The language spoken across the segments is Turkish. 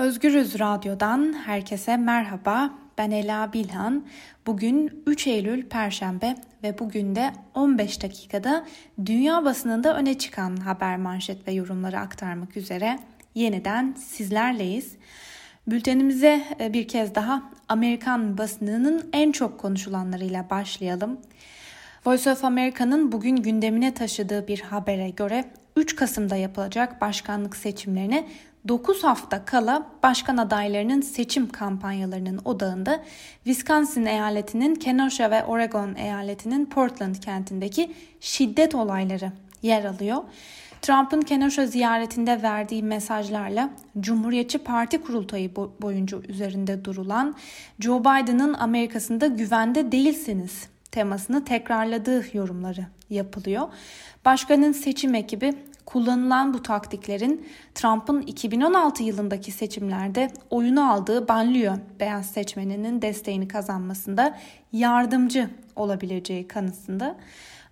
Özgürüz Radyo'dan herkese merhaba. Ben Ela Bilhan. Bugün 3 Eylül Perşembe ve bugün de 15 dakikada dünya basınında öne çıkan haber manşet ve yorumları aktarmak üzere yeniden sizlerleyiz. Bültenimize e, bir kez daha Amerikan basınının en çok konuşulanlarıyla başlayalım. Voice of America'nın bugün gündemine taşıdığı bir habere göre 3 Kasım'da yapılacak başkanlık seçimlerine 9 hafta kala başkan adaylarının seçim kampanyalarının odağında Wisconsin eyaletinin Kenosha ve Oregon eyaletinin Portland kentindeki şiddet olayları yer alıyor. Trump'ın Kenosha ziyaretinde verdiği mesajlarla Cumhuriyetçi Parti kurultayı boyunca üzerinde durulan Joe Biden'ın Amerika'sında güvende değilsiniz temasını tekrarladığı yorumları yapılıyor. Başkanın seçim ekibi kullanılan bu taktiklerin Trump'ın 2016 yılındaki seçimlerde oyunu aldığı banliyö beyaz seçmeninin desteğini kazanmasında yardımcı olabileceği kanısında.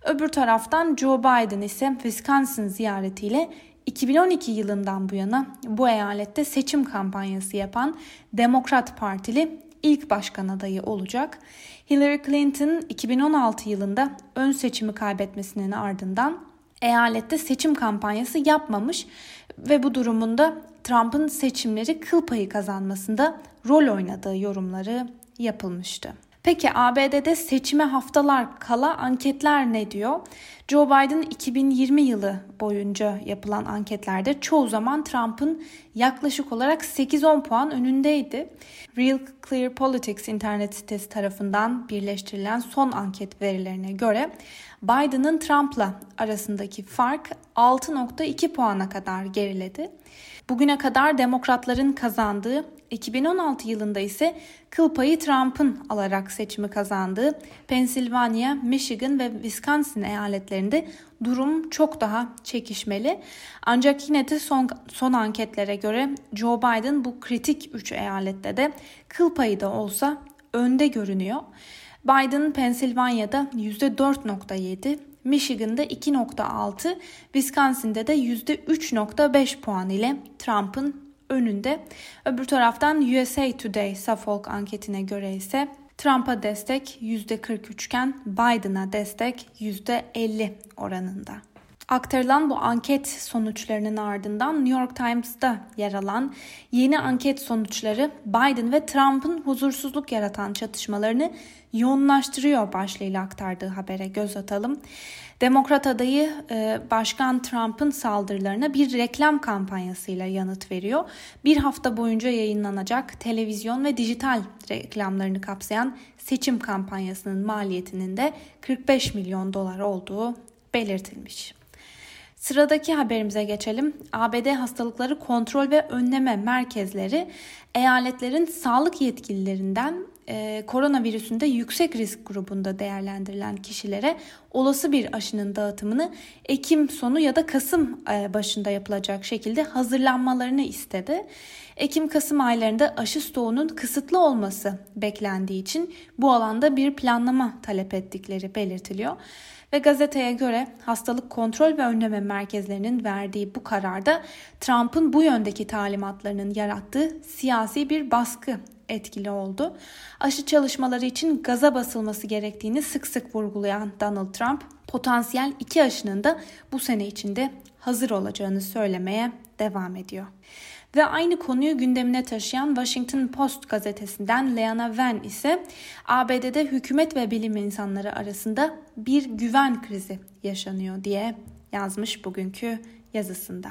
Öbür taraftan Joe Biden ise Wisconsin ziyaretiyle 2012 yılından bu yana bu eyalette seçim kampanyası yapan Demokrat Partili ilk başkan adayı olacak. Hillary Clinton 2016 yılında ön seçimi kaybetmesinin ardından eyalette seçim kampanyası yapmamış ve bu durumunda Trump'ın seçimleri kıl payı kazanmasında rol oynadığı yorumları yapılmıştı. Peki ABD'de seçime haftalar kala anketler ne diyor? Joe Biden 2020 yılı boyunca yapılan anketlerde çoğu zaman Trump'ın yaklaşık olarak 8-10 puan önündeydi. Real Clear Politics internet sitesi tarafından birleştirilen son anket verilerine göre Biden'ın Trump'la arasındaki fark 6.2 puana kadar geriledi. Bugüne kadar demokratların kazandığı, 2016 yılında ise kıl payı Trump'ın alarak seçimi kazandığı Pennsylvania, Michigan ve Wisconsin eyaletlerinde durum çok daha çekişmeli. Ancak yine de son, son anketlere göre Joe Biden bu kritik 3 eyalette de kıl payı da olsa önde görünüyor. Biden Pennsylvania'da %4.7, Michigan'da 2.6, Wisconsin'de de %3.5 puan ile Trump'ın önünde. Öbür taraftan USA Today Suffolk anketine göre ise Trump'a destek %43 iken Biden'a destek %50 oranında. Aktarılan bu anket sonuçlarının ardından New York Times'da yer alan yeni anket sonuçları Biden ve Trump'ın huzursuzluk yaratan çatışmalarını yoğunlaştırıyor başlığıyla aktardığı habere göz atalım. Demokrat adayı e, Başkan Trump'ın saldırılarına bir reklam kampanyasıyla yanıt veriyor. Bir hafta boyunca yayınlanacak televizyon ve dijital reklamlarını kapsayan seçim kampanyasının maliyetinin de 45 milyon dolar olduğu belirtilmiş. Sıradaki haberimize geçelim. ABD Hastalıkları Kontrol ve Önleme Merkezleri eyaletlerin sağlık yetkililerinden e, koronavirüsünde yüksek risk grubunda değerlendirilen kişilere olası bir aşının dağıtımını Ekim sonu ya da Kasım e, başında yapılacak şekilde hazırlanmalarını istedi. Ekim-Kasım aylarında aşı stoğunun kısıtlı olması beklendiği için bu alanda bir planlama talep ettikleri belirtiliyor. Ve gazeteye göre hastalık kontrol ve önleme merkezlerinin verdiği bu kararda Trump'ın bu yöndeki talimatlarının yarattığı siyasi bir baskı etkili oldu. Aşı çalışmaları için gaza basılması gerektiğini sık sık vurgulayan Donald Trump, potansiyel iki aşının da bu sene içinde hazır olacağını söylemeye devam ediyor. Ve aynı konuyu gündemine taşıyan Washington Post gazetesinden Leana Wen ise ABD'de hükümet ve bilim insanları arasında bir güven krizi yaşanıyor diye yazmış bugünkü yazısında.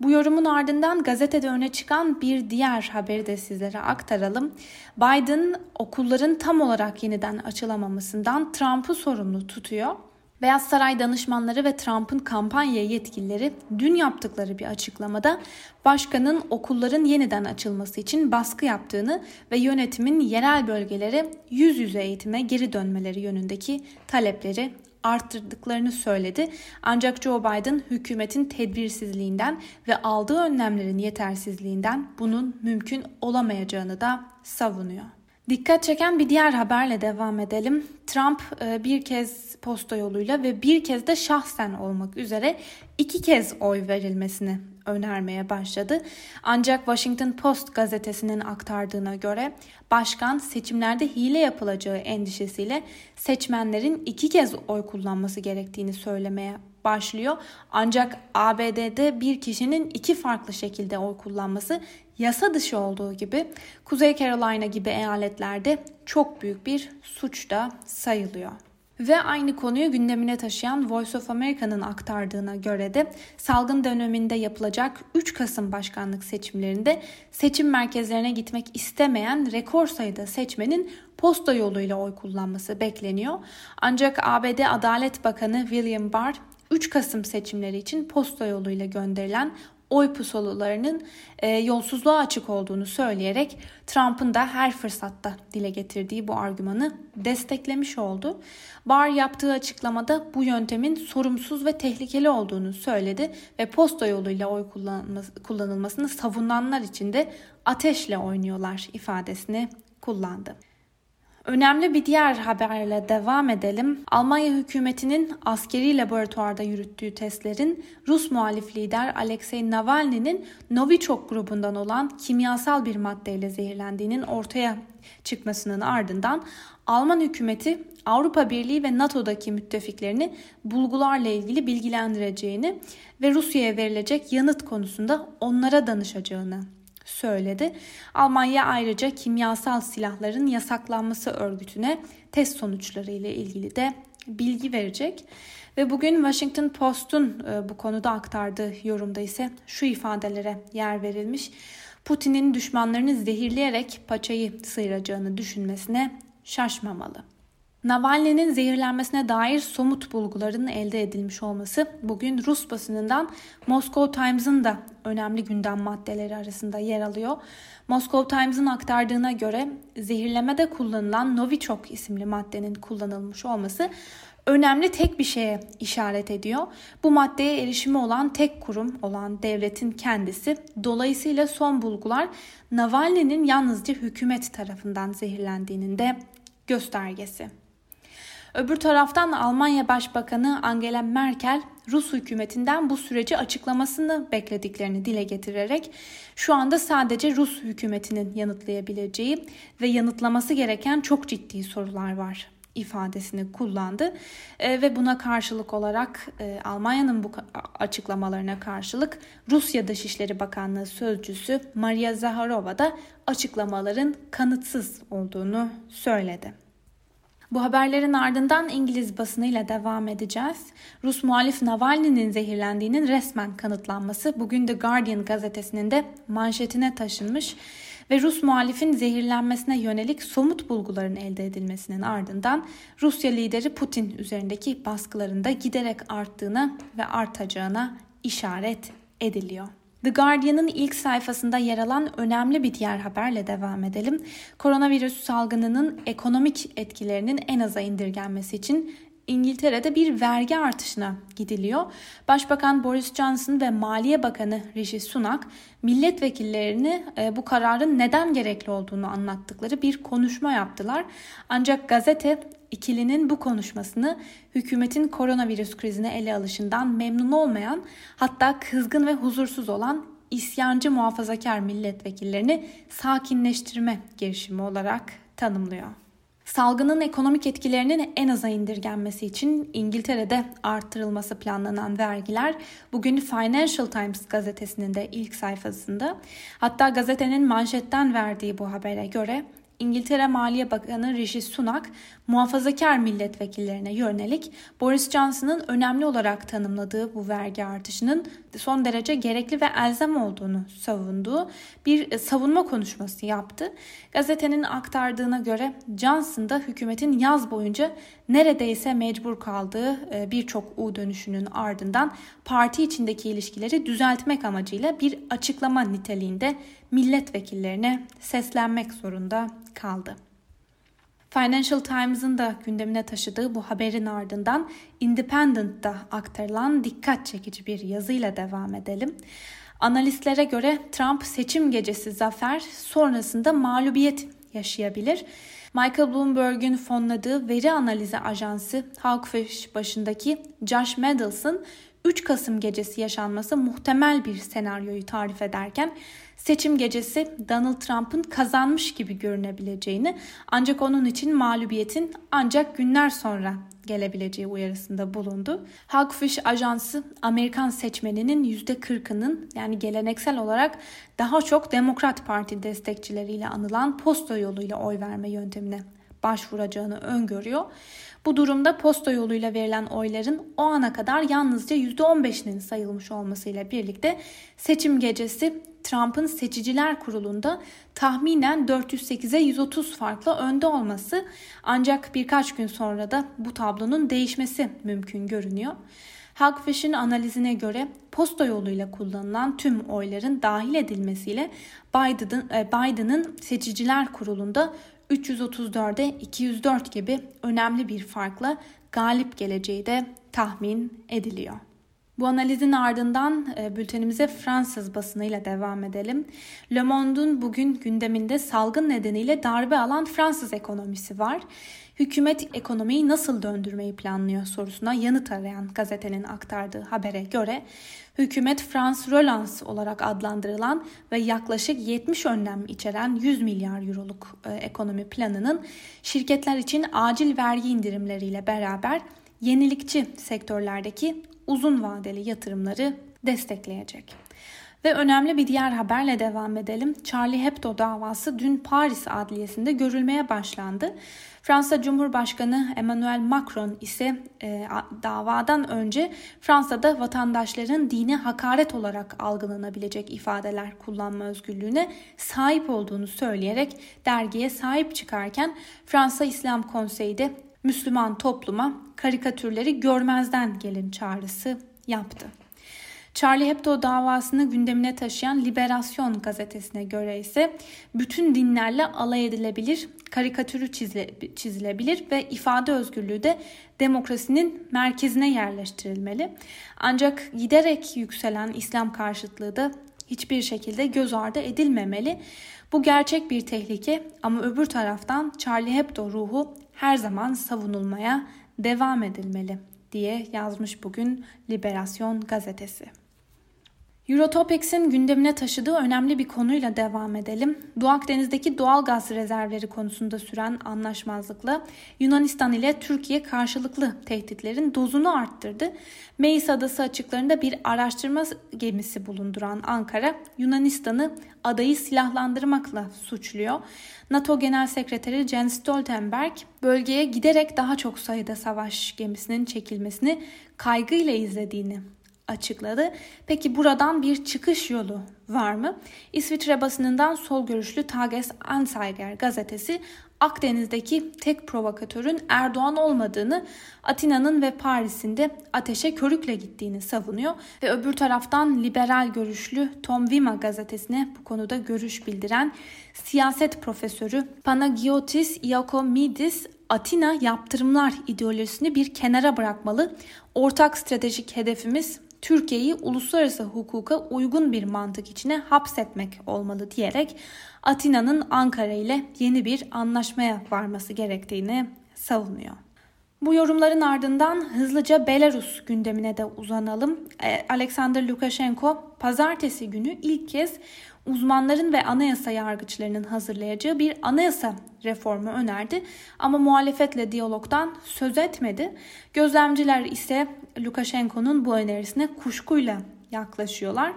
Bu yorumun ardından gazetede öne çıkan bir diğer haberi de sizlere aktaralım. Biden okulların tam olarak yeniden açılamamasından Trump'ı sorumlu tutuyor. Beyaz Saray danışmanları ve Trump'ın kampanya yetkilileri dün yaptıkları bir açıklamada başkanın okulların yeniden açılması için baskı yaptığını ve yönetimin yerel bölgelere yüz yüze eğitime geri dönmeleri yönündeki talepleri arttırdıklarını söyledi. Ancak Joe Biden hükümetin tedbirsizliğinden ve aldığı önlemlerin yetersizliğinden bunun mümkün olamayacağını da savunuyor. Dikkat çeken bir diğer haberle devam edelim. Trump e, bir kez posta yoluyla ve bir kez de şahsen olmak üzere iki kez oy verilmesini önermeye başladı. Ancak Washington Post gazetesinin aktardığına göre başkan seçimlerde hile yapılacağı endişesiyle seçmenlerin iki kez oy kullanması gerektiğini söylemeye başlıyor. Ancak ABD'de bir kişinin iki farklı şekilde oy kullanması yasa dışı olduğu gibi Kuzey Carolina gibi eyaletlerde çok büyük bir suç da sayılıyor. Ve aynı konuyu gündemine taşıyan Voice of America'nın aktardığına göre de salgın döneminde yapılacak 3 Kasım başkanlık seçimlerinde seçim merkezlerine gitmek istemeyen rekor sayıda seçmenin posta yoluyla oy kullanması bekleniyor. Ancak ABD Adalet Bakanı William Barr 3 Kasım seçimleri için posta yoluyla gönderilen oy pusulularının e, yolsuzluğa açık olduğunu söyleyerek Trump'ın da her fırsatta dile getirdiği bu argümanı desteklemiş oldu. Barr yaptığı açıklamada bu yöntemin sorumsuz ve tehlikeli olduğunu söyledi ve posta yoluyla oy kullanılmasını savunanlar için de ateşle oynuyorlar ifadesini kullandı. Önemli bir diğer haberle devam edelim. Almanya hükümetinin askeri laboratuvarda yürüttüğü testlerin Rus muhalif lider Alexei Navalny'nin Novichok grubundan olan kimyasal bir maddeyle zehirlendiğinin ortaya çıkmasının ardından Alman hükümeti Avrupa Birliği ve NATO'daki müttefiklerini bulgularla ilgili bilgilendireceğini ve Rusya'ya verilecek yanıt konusunda onlara danışacağını söyledi. Almanya ayrıca kimyasal silahların yasaklanması örgütüne test sonuçları ile ilgili de bilgi verecek. Ve bugün Washington Post'un e, bu konuda aktardığı yorumda ise şu ifadelere yer verilmiş. Putin'in düşmanlarını zehirleyerek paçayı sıyıracağını düşünmesine şaşmamalı. Navalny'nin zehirlenmesine dair somut bulguların elde edilmiş olması bugün Rus basınından Moscow Times'ın da önemli gündem maddeleri arasında yer alıyor. Moscow Times'ın aktardığına göre zehirlemede kullanılan Novichok isimli maddenin kullanılmış olması önemli tek bir şeye işaret ediyor. Bu maddeye erişimi olan tek kurum olan devletin kendisi. Dolayısıyla son bulgular Navalny'nin yalnızca hükümet tarafından zehirlendiğinin de göstergesi. Öbür taraftan Almanya Başbakanı Angela Merkel Rus hükümetinden bu süreci açıklamasını beklediklerini dile getirerek şu anda sadece Rus hükümetinin yanıtlayabileceği ve yanıtlaması gereken çok ciddi sorular var ifadesini kullandı e, ve buna karşılık olarak e, Almanya'nın bu açıklamalarına karşılık Rusya Dışişleri Bakanlığı sözcüsü Maria Zaharova da açıklamaların kanıtsız olduğunu söyledi. Bu haberlerin ardından İngiliz basınıyla devam edeceğiz. Rus muhalif Navalny'nin zehirlendiğinin resmen kanıtlanması bugün The Guardian gazetesinin de manşetine taşınmış ve Rus muhalifin zehirlenmesine yönelik somut bulguların elde edilmesinin ardından Rusya lideri Putin üzerindeki baskılarında giderek arttığına ve artacağına işaret ediliyor. The Guardian'ın ilk sayfasında yer alan önemli bir diğer haberle devam edelim. Koronavirüs salgınının ekonomik etkilerinin en aza indirgenmesi için İngiltere'de bir vergi artışına gidiliyor. Başbakan Boris Johnson ve Maliye Bakanı Rishi Sunak milletvekillerini e, bu kararın neden gerekli olduğunu anlattıkları bir konuşma yaptılar. Ancak gazete ikilinin bu konuşmasını hükümetin koronavirüs krizine ele alışından memnun olmayan hatta kızgın ve huzursuz olan isyancı muhafazakar milletvekillerini sakinleştirme girişimi olarak tanımlıyor. Salgının ekonomik etkilerinin en aza indirgenmesi için İngiltere'de arttırılması planlanan vergiler bugün Financial Times gazetesinin de ilk sayfasında. Hatta gazetenin manşetten verdiği bu habere göre İngiltere Maliye Bakanı Rishi Sunak muhafazakar milletvekillerine yönelik Boris Johnson'ın önemli olarak tanımladığı bu vergi artışının son derece gerekli ve elzem olduğunu savunduğu bir savunma konuşması yaptı. Gazetenin aktardığına göre Johnson da hükümetin yaz boyunca neredeyse mecbur kaldığı e, birçok U dönüşünün ardından parti içindeki ilişkileri düzeltmek amacıyla bir açıklama niteliğinde milletvekillerine seslenmek zorunda kaldı. Financial Times'ın da gündemine taşıdığı bu haberin ardından Independent'ta aktarılan dikkat çekici bir yazıyla devam edelim. Analistlere göre Trump seçim gecesi zafer sonrasında mağlubiyet yaşayabilir. Michael Bloomberg'ün fonladığı veri analizi ajansı Hawkfish başındaki Josh Mendelson 3 Kasım gecesi yaşanması muhtemel bir senaryoyu tarif ederken seçim gecesi Donald Trump'ın kazanmış gibi görünebileceğini ancak onun için mağlubiyetin ancak günler sonra gelebileceği uyarısında bulundu. Hawkfish Ajansı Amerikan seçmeninin %40'ının yani geleneksel olarak daha çok Demokrat Parti destekçileriyle anılan posta yoluyla oy verme yöntemine başvuracağını öngörüyor. Bu durumda posta yoluyla verilen oyların o ana kadar yalnızca %15'inin sayılmış olmasıyla birlikte seçim gecesi Trump'ın seçiciler kurulunda tahminen 408'e 130 farklı önde olması ancak birkaç gün sonra da bu tablonun değişmesi mümkün görünüyor. Hawkfish'in analizine göre posta yoluyla kullanılan tüm oyların dahil edilmesiyle e, Biden'ın seçiciler kurulunda 334'e 204 gibi önemli bir farkla galip geleceği de tahmin ediliyor. Bu analizin ardından e, bültenimize Fransız basınıyla devam edelim. Le Monde'un bugün gündeminde salgın nedeniyle darbe alan Fransız ekonomisi var. Hükümet ekonomiyi nasıl döndürmeyi planlıyor sorusuna yanıt arayan gazetenin aktardığı habere göre hükümet France Relance olarak adlandırılan ve yaklaşık 70 önlem içeren 100 milyar euroluk e, ekonomi planının şirketler için acil vergi indirimleriyle beraber yenilikçi sektörlerdeki uzun vadeli yatırımları destekleyecek. Ve önemli bir diğer haberle devam edelim. Charlie Hebdo davası dün Paris Adliyesi'nde görülmeye başlandı. Fransa Cumhurbaşkanı Emmanuel Macron ise e, davadan önce Fransa'da vatandaşların dine hakaret olarak algılanabilecek ifadeler kullanma özgürlüğüne sahip olduğunu söyleyerek dergiye sahip çıkarken Fransa İslam Konseyi de Müslüman topluma karikatürleri görmezden gelin çağrısı yaptı. Charlie Hebdo davasını gündemine taşıyan Liberasyon gazetesine göre ise bütün dinlerle alay edilebilir, karikatürü çizile, çizilebilir ve ifade özgürlüğü de demokrasinin merkezine yerleştirilmeli. Ancak giderek yükselen İslam karşıtlığı da hiçbir şekilde göz ardı edilmemeli. Bu gerçek bir tehlike ama öbür taraftan Charlie Hebdo ruhu her zaman savunulmaya devam edilmeli diye yazmış bugün Liberasyon gazetesi. Eurotopics'in gündemine taşıdığı önemli bir konuyla devam edelim. Doğu Akdeniz'deki doğal gaz rezervleri konusunda süren anlaşmazlıkla Yunanistan ile Türkiye karşılıklı tehditlerin dozunu arttırdı. Meis Adası açıklarında bir araştırma gemisi bulunduran Ankara, Yunanistan'ı adayı silahlandırmakla suçluyor. NATO Genel Sekreteri Jens Stoltenberg bölgeye giderek daha çok sayıda savaş gemisinin çekilmesini kaygıyla izlediğini açıkladı. Peki buradan bir çıkış yolu var mı? İsviçre basınından sol görüşlü Tages Anzeiger gazetesi Akdeniz'deki tek provokatörün Erdoğan olmadığını, Atina'nın ve Paris'in de ateşe körükle gittiğini savunuyor ve öbür taraftan liberal görüşlü Tom Vima gazetesine bu konuda görüş bildiren siyaset profesörü Panagiotis Iakomidis Atina yaptırımlar ideolojisini bir kenara bırakmalı. Ortak stratejik hedefimiz Türkiye'yi uluslararası hukuka uygun bir mantık içine hapsetmek olmalı diyerek Atina'nın Ankara ile yeni bir anlaşmaya varması gerektiğini savunuyor. Bu yorumların ardından hızlıca Belarus gündemine de uzanalım. E, Alexander Lukashenko pazartesi günü ilk kez uzmanların ve anayasa yargıçlarının hazırlayacağı bir anayasa reformu önerdi ama muhalefetle diyalogdan söz etmedi. Gözlemciler ise Lukashenko'nun bu önerisine kuşkuyla yaklaşıyorlar.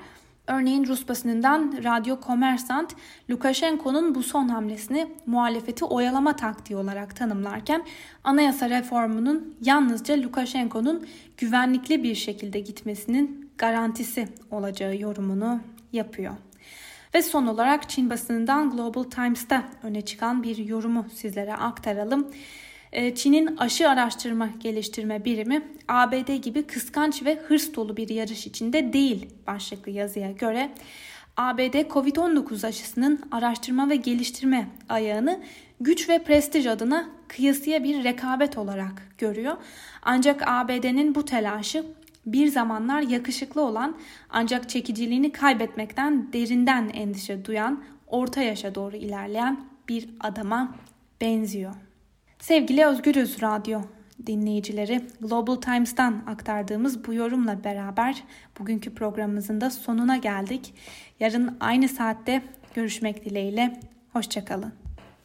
Örneğin Rus basınından Radyo Komersant, Lukashenko'nun bu son hamlesini muhalefeti oyalama taktiği olarak tanımlarken anayasa reformunun yalnızca Lukashenko'nun güvenlikli bir şekilde gitmesinin garantisi olacağı yorumunu yapıyor. Ve son olarak Çin basınından Global Times'ta öne çıkan bir yorumu sizlere aktaralım. Ee, Çin'in aşı araştırma geliştirme birimi ABD gibi kıskanç ve hırs dolu bir yarış içinde değil başlıklı yazıya göre ABD Covid-19 aşısının araştırma ve geliştirme ayağını güç ve prestij adına kıyasıya bir rekabet olarak görüyor. Ancak ABD'nin bu telaşı bir zamanlar yakışıklı olan ancak çekiciliğini kaybetmekten derinden endişe duyan, orta yaşa doğru ilerleyen bir adama benziyor. Sevgili Özgürüz Radyo dinleyicileri Global Times'tan aktardığımız bu yorumla beraber bugünkü programımızın da sonuna geldik. Yarın aynı saatte görüşmek dileğiyle. Hoşçakalın.